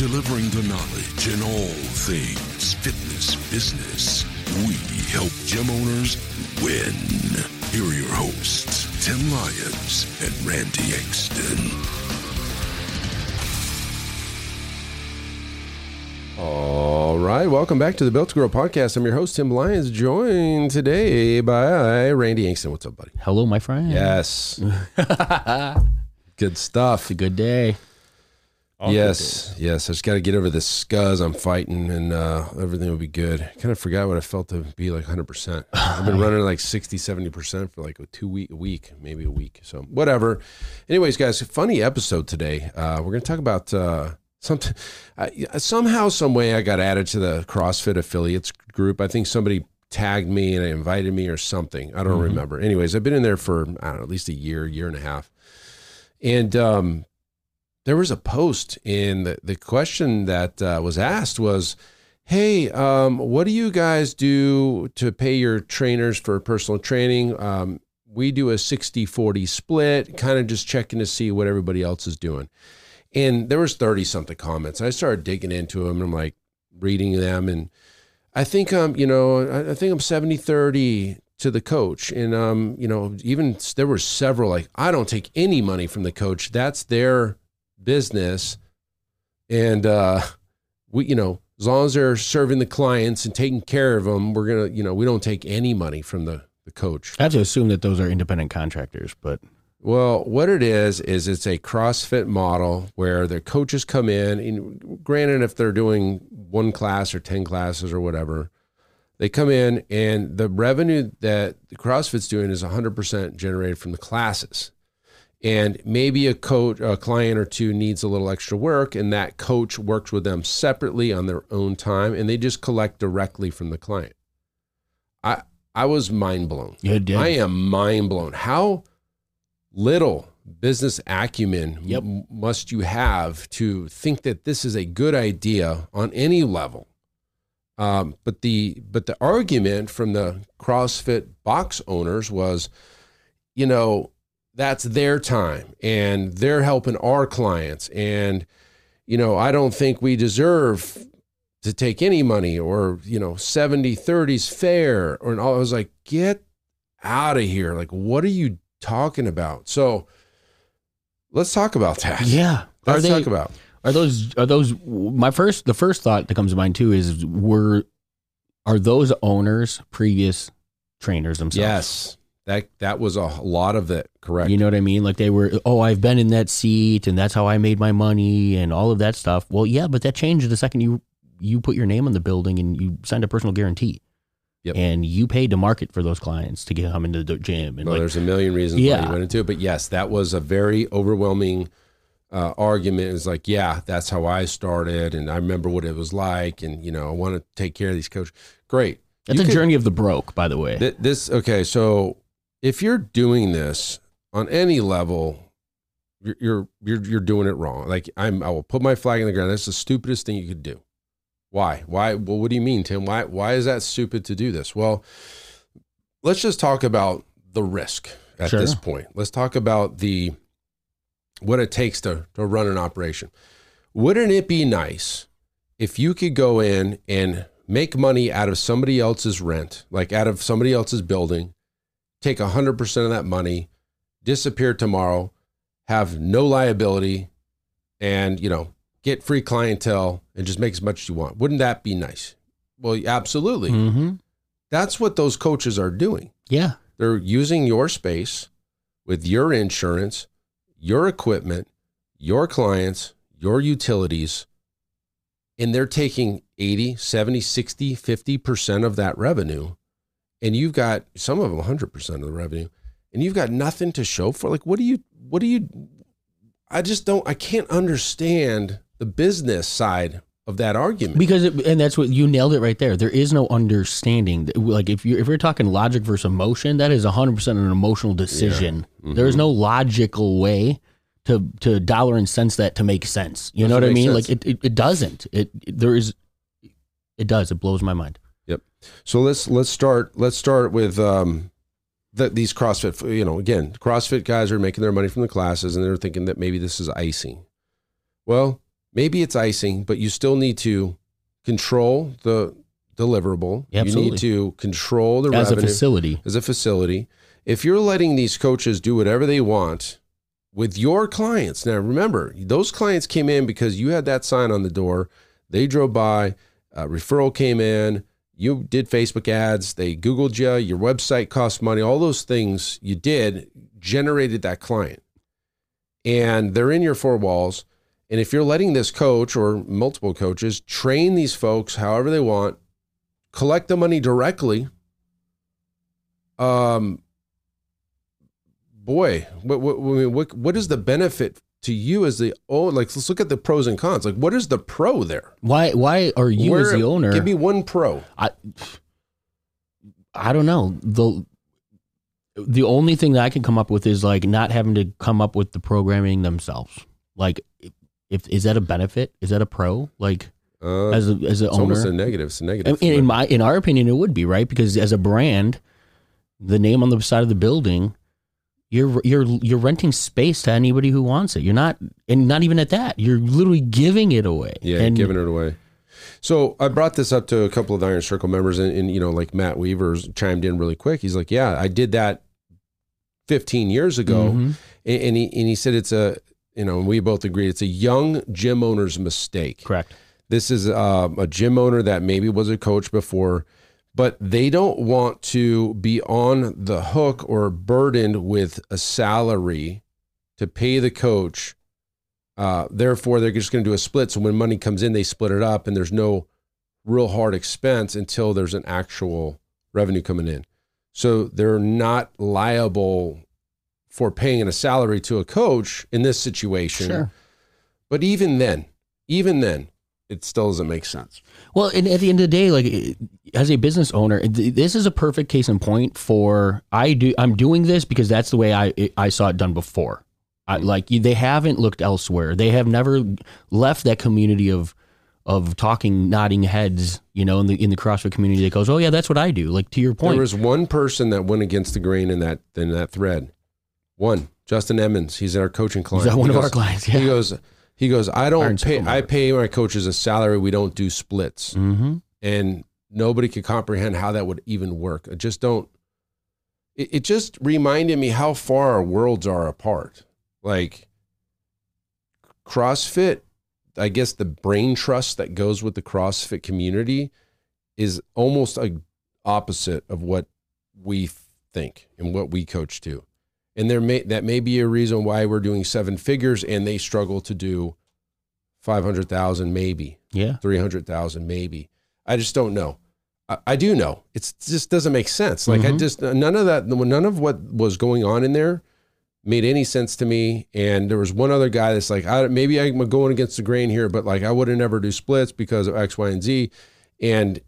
delivering the knowledge in all things fitness business. We help gym owners win. Here are your hosts, Tim Lyons and Randy Exton. All right, welcome back to the Built to Grow podcast. I'm your host Tim Lyons, joined today by Randy Angston. What's up, buddy? Hello, my friend. Yes, good stuff. It's a good day. Yes, yes. I just got to get over this scuzz I'm fighting, and uh, everything will be good. Kind of forgot what I felt to be like 100. percent I've been running like 60, 70 percent for like a two week, a week, maybe a week. So whatever. Anyways, guys, funny episode today. Uh, we're gonna talk about. Uh, Something uh, somehow, some way, I got added to the CrossFit affiliates group. I think somebody tagged me and invited me or something. I don't Mm-hmm. remember. Anyways, I've been in there for I don't know, at least a year, year and a half. And um, there was a post, in the, the question that uh, was asked was, "Hey, um, what do you guys do to pay your trainers for personal training?" Um, we do a 60-40 split, kind of just checking to see what everybody else is doing. And there was 30 something comments. I started digging into them and i'm like reading them and i think I'm, you know i, I think i'm 70 30 to the coach and um you know even there were several like i don't take any money from the coach. That's their business and uh we you know as long as they're serving the clients and taking care of them we're gonna you know we don't take any money from the the coach I have to assume that those are independent contractors, but well, what it is is it's a CrossFit model where the coaches come in. And granted, if they're doing one class or ten classes or whatever, they come in and the revenue that the CrossFit's doing is 100% generated from the classes. And maybe a coach, a client or two needs a little extra work, and that coach works with them separately on their own time, and they just collect directly from the client. I I was mind blown. I am mind blown. How little business acumen Yep. m- must you have to think that this is a good idea on any level? Um, but the but the argument from the CrossFit box owners was, you know, that's their time and they're helping our clients and you know i don't think we deserve to take any money or you know 70 30s fair or and all. i was like get out of here like what are you talking about so let's talk about that yeah. Let's they? talk about Are those? Are those? My first. The first thought that comes to mind too is were are those owners previous trainers themselves? yes that that was a lot of it correct You know what I mean? Like they were, oh, I've been in that seat and that's how I made my money and all of that stuff. Well, yeah, but that changed the second you you put your name on the building and you signed a personal guarantee. Yep. And you paid to market for those clients to get them into the gym. And well, like, there's a million reasons why you went into it but yes that was a very overwhelming uh, argument is like yeah that's how i started and i remember what it was like and you know i want to take care of these coaches great that's You a could- journey of the broke, by the way. Th- This okay, so if you're doing this on any level, you're you're you're, you're doing it wrong. Like I'm, I will put my flag in the ground. That's the stupidest thing you could do. Why? Why? Well, what do you mean, Tim? Why? Why is that stupid to do this? Well, let's just talk about the risk at Sure. this point. Let's talk about the what it takes to to run an operation. Wouldn't it be nice if you could go in and make money out of somebody else's rent, like out of somebody else's building, take 100% of that money, disappear tomorrow, have no liability, and, you know, get free clientele and just make as much as you want. Wouldn't that be nice? Well, absolutely. mm-hmm. That's what those coaches are doing. Yeah. They're using your space with your insurance, your equipment, your clients, your utilities, and they're taking 80, 70, 60, 50% of that revenue. And you've got some of them 100% of the revenue, and you've got nothing to show for. Like, what do you, what do you, I just don't, I can't understand the business side of that argument. because it, and that's what you nailed it right there. There is no understanding. Like if you if we're talking logic versus emotion, that is 100% an emotional decision. Mm-hmm. There is no logical way to to dollar and cents that to make sense. You know what I mean? sense. Like it, it, it doesn't. It, it there is it does. It blows my mind. Yep. So let's let's start let's start with um the, these CrossFit. You know, again, CrossFit guys are making their money from the classes, and they're thinking that maybe this is icing. Well, maybe it's icing, but you still need to control the deliverable. Yeah, you need to control the As a facility. as a facility. If you're letting these coaches do whatever they want with your clients, now remember, those clients came in because you had that sign on the door. They drove by, a referral came in, you did Facebook ads, they Googled you, your website cost money, all those things you did generated that client. And they're in your four walls. And if you're letting this coach or multiple coaches train these folks however they want, collect the money directly, um, boy, what what what what is the benefit to you as the oh like let's look at the pros and cons. Like what is the pro there? Why why are you as the owner? Give me one pro. I I don't know. The the only thing that I can come up with is like not having to come up with the programming themselves. Like if is that a benefit? Is that a pro? Like Uh, as a as an it's almost a owner? negative. It's a in, negative. in my in our opinion it would be, right? Because as a brand, the name on the side of the building, you're you're you're renting space to anybody who wants it. You're not and not even at that. You're literally giving it away. yeah, and giving it away. So I brought this up to a couple of Iron Circle members, and, and you know, like Matt Weaver's chimed in really quick. He's like, "Yeah, I did that 15 years ago," Mhm. and, and he and he said it's a you know, and we both agreed it's a young gym owner's mistake. correct. This is um, a gym owner that maybe was a coach before, but they don't want to be on the hook or burdened with a salary to pay the coach. Uh, therefore, they're just going to do a split. So when money comes in, they split it up, and there's no real hard expense until there's an actual revenue coming in. So they're not liable for paying a salary to a coach in this situation. Sure. But even then, even then, it still doesn't make sense. Well, and at the end of the day, like as a business owner, this is a perfect case in point for I do. I'm doing this because that's the way I I saw it done before. I, mm-hmm. like they haven't looked elsewhere. They have never left that community of of talking, nodding heads. You know, in the in the CrossFit community, that goes, "Oh yeah, that's what I do." Like to your point, There was one person that went against the grain in that in that thread. One, Justin Emmons. He's our coaching client. that one He of goes- our clients? Yeah. He goes. He goes. I don't pay. I pay my coaches a salary. We don't do splits, Mm-hmm. and nobody could comprehend how that would even work. I just don't. It, it just reminded me how far our worlds are apart. Like CrossFit, I guess the brain trust that goes with the CrossFit community is almost a opposite of what we think and what we coach to. And there may that may be a reason why we're doing seven figures and they struggle to do 500,000 maybe, Yeah. 300,000 maybe. I just don't know. I, I do know. It's, it just doesn't make sense. Like I Mhm. just none of that none of what was going on in there made any sense to me. And there was one other guy that's like, I, maybe I'm going against the grain here, but like I would have never do splits because of X, Y, and Z. And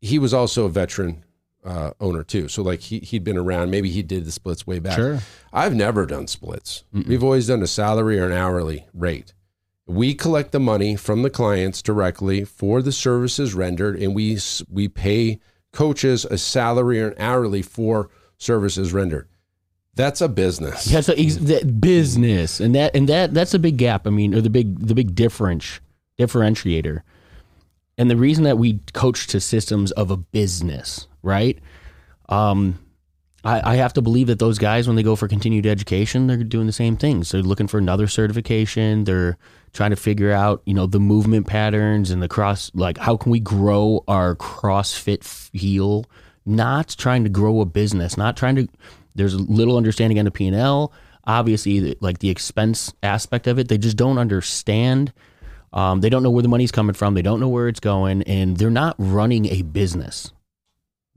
he was also a veteran uh, owner too. So like he he'd been around. Maybe he did the splits way back. Sure. I've never done splits. Mm-mm. We've always done a salary or an hourly rate. We collect the money from the clients directly for the services rendered, and we we pay coaches a salary or an hourly for services rendered. That's a business. That's a, ex- that business, and that and that that's a big gap. I mean, or the big the big difference differentiator. And the reason that we coach to systems of a business, right? Um, I, I have to believe that those guys, when they go for continued education, they're doing the same things. They're looking for another certification. They're trying to figure out, you know, the movement patterns and the cross. Like, how can we grow our CrossFit feel? Not trying to grow a business. Not trying to. There's a little understanding on the P and L. Obviously, like the expense aspect of it, they just don't understand. Um, they don't know where the money's coming from. They don't know where it's going, and they're not running a business.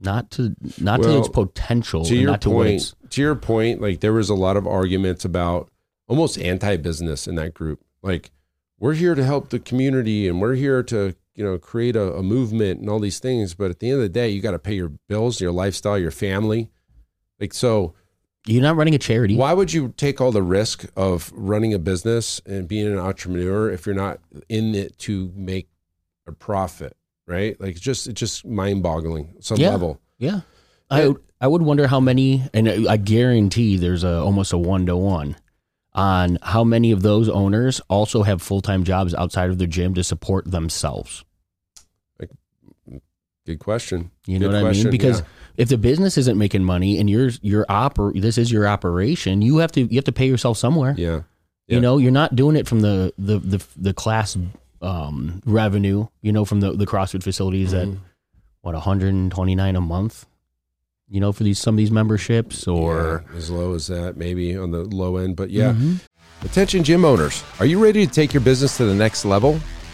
Not to not to its potential, to your not to point, it's. to your point, like there was a lot of arguments about almost anti-business in that group. Like we're here to help the community and we're here to you know create a, a movement and all these things. But at the end of the day, you got to pay your bills, your lifestyle, your family. Like so, You're not running a charity. why would you take all the risk of running a business and being an entrepreneur if you're not in it to make a profit? Right? Like it's just it's just mind boggling some Yeah. level. Yeah. I I would wonder how many, and I guarantee there's a almost a one to one on how many of those owners also have full time jobs outside of their gym to support themselves. Good question. You know Good what I mean? Because yeah. if the business isn't making money and you're your oper this is your operation, you have to you have to pay yourself somewhere. Yeah. Yeah. You know, you're not doing it from the the the, the class um, revenue. You know, from the the CrossFit facilities Mm-hmm. at what 129 a month. You know, for these some of these memberships or Yeah, as low as that, maybe on the low end. But yeah. Mhm. Attention gym owners, are you ready to take your business to the next level?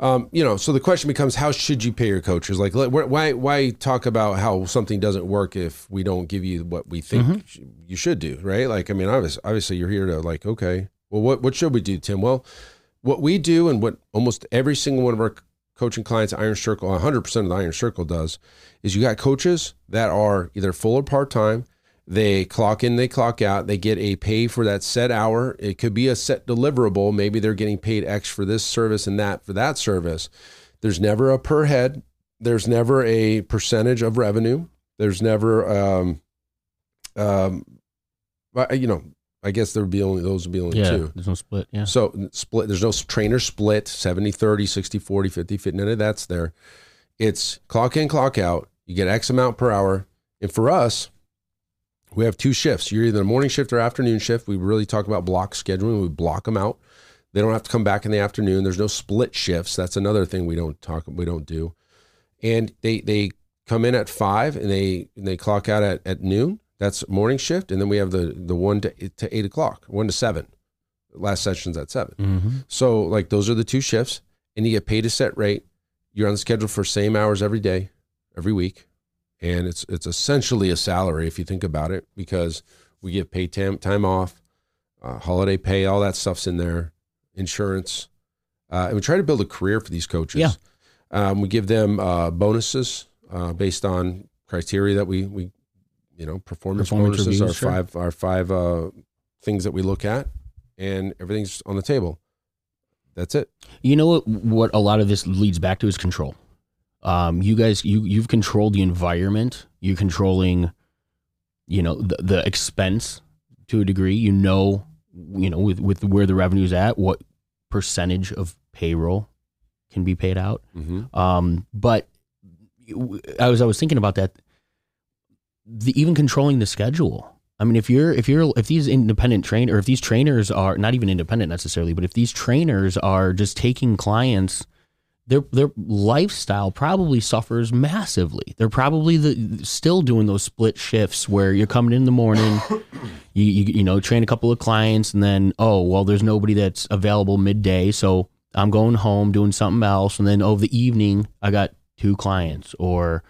Um, you know, so the question becomes, how should you pay your coaches? Like, why why talk about how something doesn't work if we don't give you what we think you should do, right? Like, I mean, obviously, obviously, you're here to like, okay, well, what what should we do, Tim? Well, what we do and what almost every single one of our coaching clients, Iron Circle, 100 percent of the Iron Circle does, is you got coaches that are either full or part time. They clock in, they clock out. They get a pay for that set hour. It could be a set deliverable. Maybe they're getting paid X for this service and that for that service. There's never a per head. There's never a percentage of revenue. There's never, um, um, you know, I guess there would be only those would be only yeah, two. there's no split. Yeah, So split, there's no trainer split 70, 30, 60, 40, 50, 50. None of that's there. It's clock in, clock out. You get X amount per hour. And for us, we have two shifts. You're either a morning shift or afternoon shift. We really talk about block scheduling. We block them out. They don't have to come back in the afternoon. There's no split shifts. That's another thing we don't talk we don't do. And they they come in at five and they and they clock out at, at noon. That's morning shift. And then we have the the one to eight, to eight o'clock, one to seven. Last session's at 7 mm-hmm. So like those are the two shifts, and you get paid a set rate. You're on the schedule for same hours every day, every week, and it's it's essentially a salary if you think about it because we get paid time time off, uh, holiday pay, all that stuff's in there, insurance, uh, and we try to build a career for these coaches. Yeah. Um, we give them uh, bonuses uh, based on criteria that we we you know performance, Performance bonuses reviews, are sure. five are five uh, things that we look at, and everything's on the table. That's it. You know what? What a lot of this leads back to is control. Um, you guys, you you've controlled the environment. You're controlling, you know, the, the expense to a degree. You know, you know, with with where the revenue's at, what percentage of payroll can be paid out. Mm-hmm. Um, but I was I was thinking about that. The even controlling the schedule. I mean, if you're if you're if these independent train or if these trainers are not even independent necessarily, but if these trainers are just taking clients, their their lifestyle probably suffers massively. They're probably the still doing those split shifts where you're coming in the morning, you, you you know train a couple of clients, and then oh well, there's nobody that's available midday, so I'm going home doing something else, and then over the evening I got two clients, or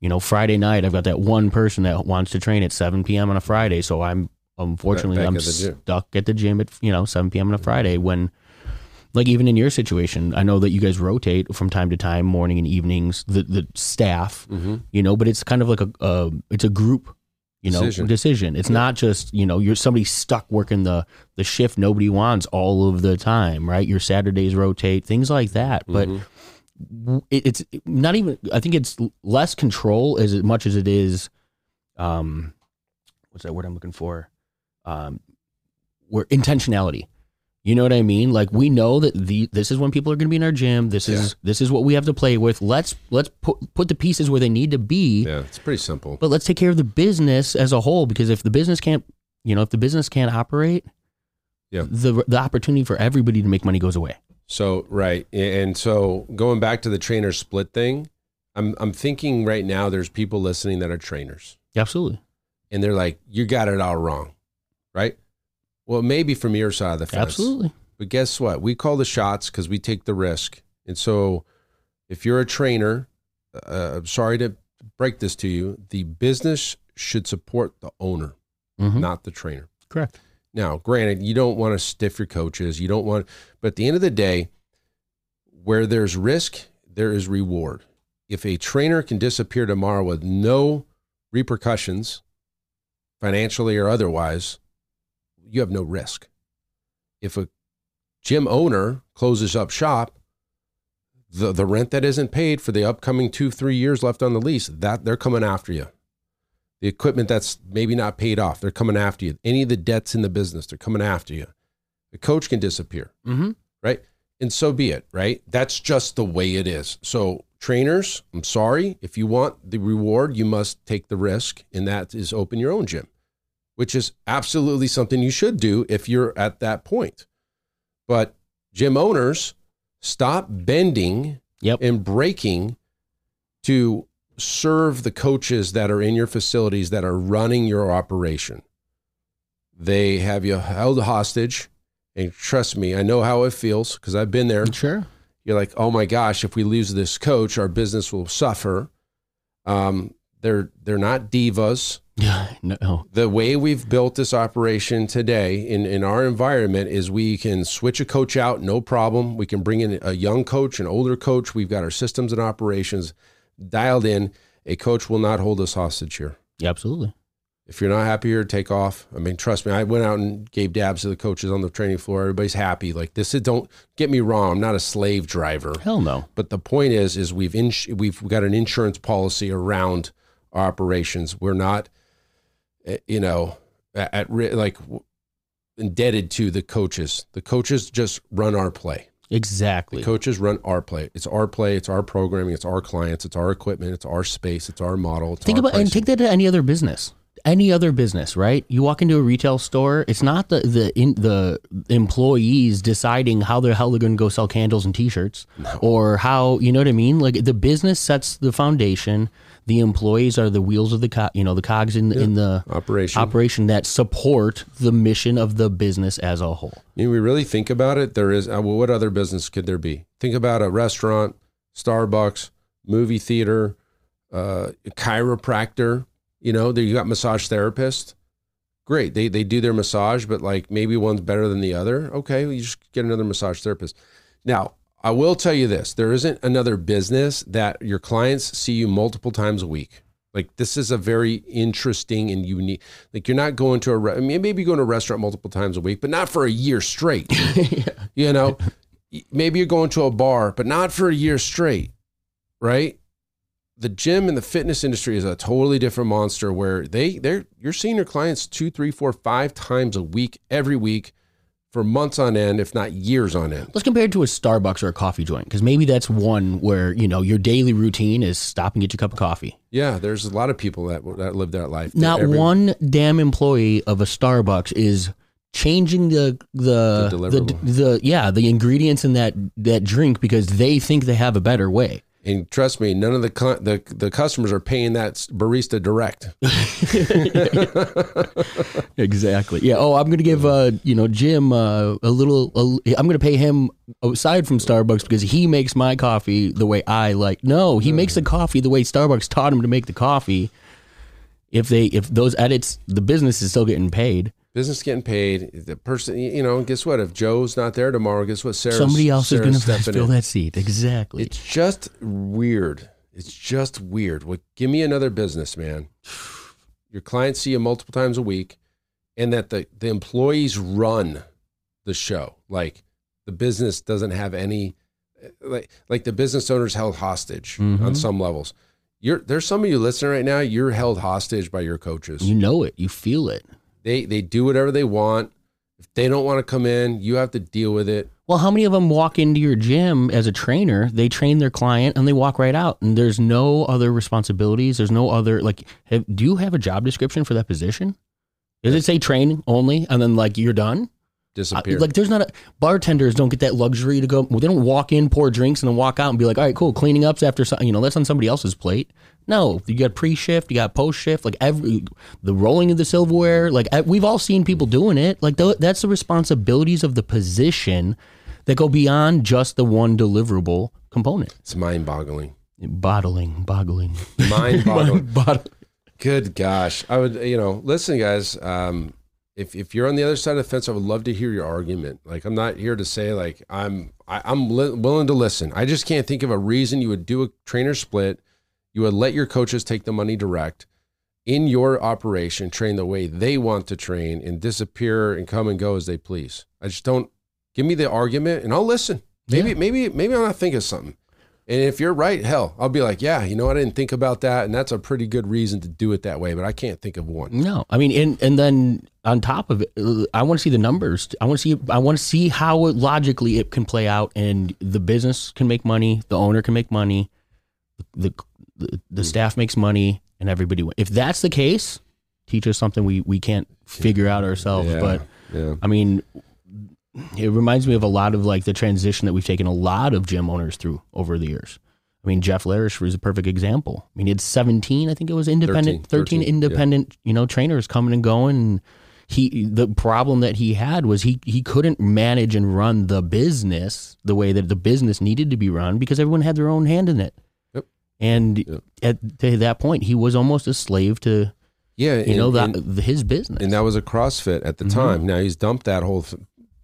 you know Friday night I've got that one person that wants to train at 7 p.m. on a Friday, so I'm unfortunately Back I'm stuck at the gym at you know 7 p.m. on a Friday when like even in your situation, I know that you guys rotate from time to time, morning and evenings, the the staff, Mm-hmm. you know, but it's kind of like a, a it's a group, you know, Decision. decision. It's not just you know you're somebody stuck working the the shift nobody wants all of the time, right? Your Saturdays rotate, things like that, but. Mm-hmm. It, it's not even. I think it's less control as much as it is, um, what's that word I'm looking for? Um, where intentionality. You know what I mean? Like we know that the this is when people are going to be in our gym. This is this is what we have to play with. Let's let's put put the pieces where they need to be. Yeah, it's pretty simple. But let's take care of the business as a whole because if the business can't, you know, if the business can't operate, Yeah. the the opportunity for everybody to make money goes away. So right, and so going back to the trainer split thing, I'm I'm thinking right now there's people listening that are trainers, Absolutely. and they're like, "You got it all wrong," right? Well, maybe from your side of the fence, Absolutely. But guess what? We call the shots because we take the risk. And so, if you're a trainer, uh, I'm sorry to break this to you, the business should support the owner, Mhm. not the trainer. Correct. Now, granted, you don't want to stiff your coaches. You don't want, but at the end of the day, where there's risk, there is reward. If a trainer can disappear tomorrow with no repercussions, financially or otherwise, you have no risk. If a gym owner closes up shop, the, the rent that isn't paid for the upcoming two, three years left on the lease, that they're coming after you the equipment that's maybe not paid off, they're coming after you. Any of the debts in the business, they're coming after you. The coach can disappear, Mm-hmm. right? And so be it, right? That's just the way it is. So, trainers, I'm sorry. If you want the reward, you must take the risk, and that is open your own gym, which is absolutely something you should do if you're at that point. But gym owners, stop bending Yep. and breaking to serve the coaches that are in your facilities that are running your operation. They have you held hostage. And trust me, I know how it feels because I've been there. Sure. You're like, oh my gosh, if we lose this coach, our business will suffer. Um, they're they're not divas. Yeah. No. The way we've built this operation today in, in our environment is we can switch a coach out, no problem. We can bring in a young coach, an older coach. We've got our systems and operations dialed in. A coach will not hold us hostage here. Yeah, absolutely. If you're not happy here, take off. I mean, trust me, I went out and gave dabs to the coaches on the training floor. Everybody's happy. Like this is don't get me wrong, I'm not a slave driver. Hell no. But the point is, is we've ins- we've got an insurance policy around our operations. We're not, Eh, you know, at, at like indebted to the coaches. The coaches just run our play. Exactly. The coaches run our play. It's our play. It's our programming. It's our clients. It's our equipment. It's our space. It's our model. It's Think our about and take that to any other business. Any other business, right? You walk into a retail store. It's not the the in, the employees deciding how the hell they're going to go sell candles and T-shirts, or how you know what I mean. Like the business sets the foundation. The employees are the wheels of the co- you know the cogs in in the operation. operation that support the mission of the business as a whole. I mean, we really think about it. There is, uh, well, what other business could there be? Think about a restaurant, Starbucks, movie theater, uh, chiropractor. You know, there you got massage therapist. Great, they they do their massage, but like maybe one's better than the other. Okay, well, you just get another massage therapist. Now, I will tell you this: there isn't another business that your clients see you multiple times a week. Like this is a very interesting and unique. Like you're not going to a re- I mean, maybe you go to a restaurant multiple times a week, but not for a year straight. You know, maybe you're going to a bar, but not for a year straight, right? The gym and the fitness industry is a totally different monster where they they're you're seeing your clients two, three, four, five times a week, every week, for months on end, if not years on end. Let's compare it to a Starbucks or a coffee joint because maybe that's one where you know your daily routine is stop and get your cup of coffee. Yeah, there's a lot of people that that live that life. Not Every- one damn employee of a Starbucks is changing the the The the, the, yeah the ingredients in that that drink because they think they have a better way. And trust me, none of the the the customers are paying that barista direct. Exactly. Yeah. Oh, I'm going to give uh you know Jim uh, a little. I'm going to pay him aside from Starbucks because he makes my coffee the way I like. No, he makes the coffee the way Starbucks taught him to make the coffee. If they if those edits, the business is still getting paid. Business getting paid. The person, you know, guess what? If Joe's not there tomorrow, guess what? Sarah, Somebody else is going to fill in. that seat. Exactly. It's just weird. It's just weird. What? Give me another business, man. Your clients see you multiple times a week, and that the the employees run the show. Like the business doesn't have any, like like the business owners held hostage on Mhm. some levels. You're there's some of you listening right now. You're held hostage by your coaches. you know it. You feel it. They they do whatever they want. If they don't want to come in, you have to deal with it. Well, how many of them walk into your gym as a trainer? They train their client and they walk right out, and there's no other responsibilities. There's no other like. Have, do you have a job description for that position? Does it say training only, and then like you're done? disappear. Uh, like there's not a bartenders don't get that luxury to go. Well, they don't walk in, pour drinks, and then walk out and be like, all right, cool, cleaning up's after you know that's on somebody else's plate. No, you got pre shift, you got post shift, like every the rolling of the silverware. Like we've all seen people doing it. Like th- that's the responsibilities of the position that go beyond just the one deliverable component. it's mind boggling. Bottling, boggling, Mind boggling. Bottle- Good gosh. I would, you know, listen, guys. Um, if, if you're on the other side of the fence, I would love to hear your argument. Like, I'm not here to say like I'm I, I'm li- willing to listen. I just can't think of a reason you would do a trainer split. You would let your coaches take the money direct in your operation, train the way they want to train, and disappear and come and go as they please. I just don't give me the argument, and I'll listen. Maybe maybe maybe I'm not thinking of something. And if you're right, hell, I'll be like, yeah, you know, I didn't think about that, and that's a pretty good reason to do it that way. But I can't think of one. No, I mean, and and then on top of it, I want to see the numbers. I want to see. I want to see how it, logically it can play out, and the business can make money, the owner can make money, the the, the staff makes money, and everybody. win. If that's the case, teach us something we we can't figure out ourselves. Yeah, But yeah. I mean, it reminds me of a lot of like the transition that we've taken a lot of gym owners through over the years. I mean, Jeff Larish was a perfect example. I mean, he had 17, I think it was independent, 13, 13, 13, yeah. independent, you know, trainers coming and going. And he, the problem that he had was he, he couldn't manage and run the business the way that the business needed to be run because everyone had their own hand in it. And Yep. at to that point, he was almost a slave to, Yeah, you and- know, that and- his business. and that was a CrossFit at the Mhm. time. Now he's dumped that whole f-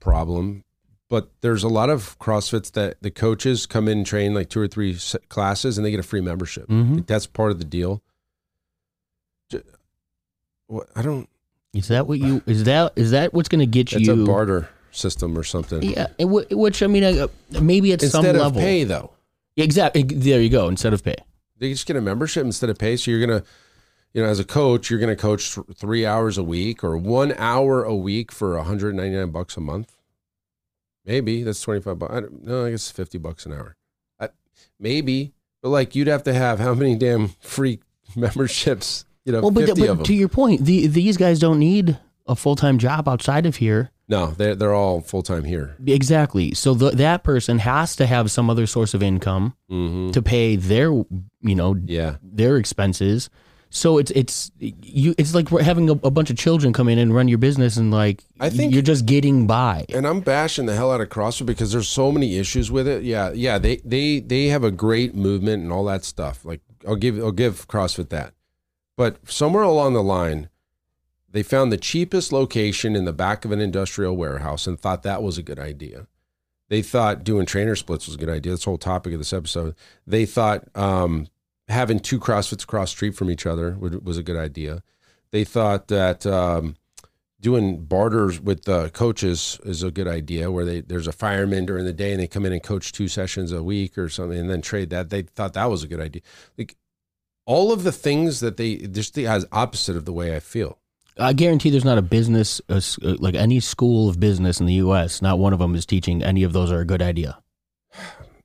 problem, but there's a lot of CrossFits that the coaches come in and train like two or three s- classes, and they get a free membership. Mhm. Like, that's part of the deal. I don't. Is that what you, is that, is that what's going to get That's you? a barter system or something. Yeah, which I mean, uh, maybe at some Instead of level. pay though, Exactly. There you go. Instead of pay. they just get a membership instead of pay. So you're gonna, you know, as a coach, you're gonna coach three hours a week or one hour a week for 199 bucks a month. Maybe that's 25 bucks. I don't, no, I guess 50 bucks an hour. I, maybe, but like you'd have to have how many damn free memberships? You know, Well, but, 50 of but to your point, the, these guys don't need a full time job outside of here. No, they're they're all full time here. Exactly. So the, that person has to have some other source of income hmm to pay their, you know, Yeah, their expenses. So it's it's you. It's like we're having a, a bunch of children come in and run your business, and like I think- you're just getting by. and I'm bashing the hell out of CrossFit because there's so many issues with it. Yeah, yeah, they they they have a great movement and all that stuff. Like I'll give I'll give CrossFit that. But somewhere along the line, they found the cheapest location in the back of an industrial warehouse and thought that was a good idea. They thought doing trainer splits was a good idea. That's whole topic of this episode. They thought um, having two CrossFits across street from each other was a good idea. They thought that um, doing barters with the coaches is a good idea where they there's a fireman during the day and they come in and coach two sessions a week or something and then trade that they thought that was a good idea like all of the things that they just the opposite of the way i feel I guarantee there's not a business, uh, like any school of business in the U.S. Not one of them is teaching any of those are a good idea.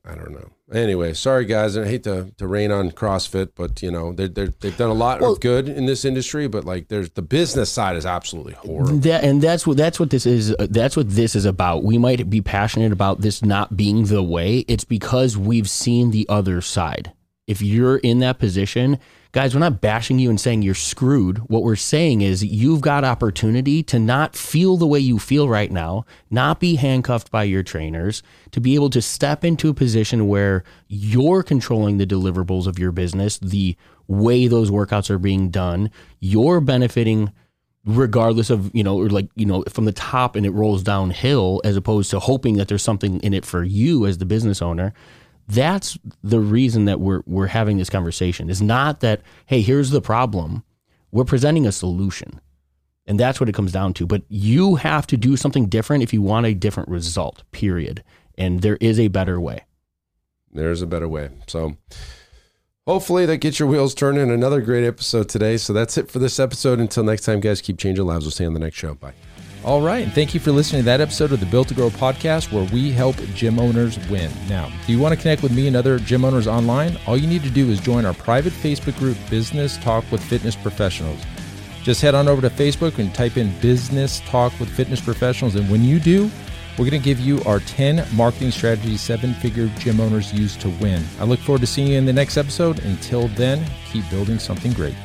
i don't know anyway sorry guys i hate to, to rain on crossfit but you know they're, they've done a lot Well- of good in this industry but like there's the business side is absolutely horrible That and that's what that's what this is. uh, That's what this is about. We might be passionate about this not being the way. It's because we've seen the other side. If you're in that position, guys, we're not bashing you and saying you're screwed. What we're saying is you've got opportunity to not feel the way you feel right now, not be handcuffed by your trainers, to be able to step into a position where you're controlling the deliverables of your business, the way those workouts are being done, you're benefiting regardless of you know or like you know from the top and it rolls downhill as opposed to hoping that there's something in it for you as the business owner that's the reason that we're we're having this conversation. Is not that hey here's the problem. We're presenting a solution. And that's what it comes down to. But you have to do something different if you want a different result period. And there is a better way. There's a better way. So hopefully that gets your wheels turning. Another great episode today. So that's it for this episode. Until next time guys keep changing lives. We'll see you on the next show. Bye all right, and thank you for listening to that episode of the Built to Grow podcast where we help gym owners win. Now, if you want to connect with me and other gym owners online, all you need to do is join our private Facebook group, Business Talk with Fitness Professionals. Just head on over to Facebook and type in Business Talk with Fitness Professionals. And when you do, we're going to give you our 10 marketing strategies seven figure gym owners use to win. I look forward to seeing you in the next episode. Until then, keep building something great.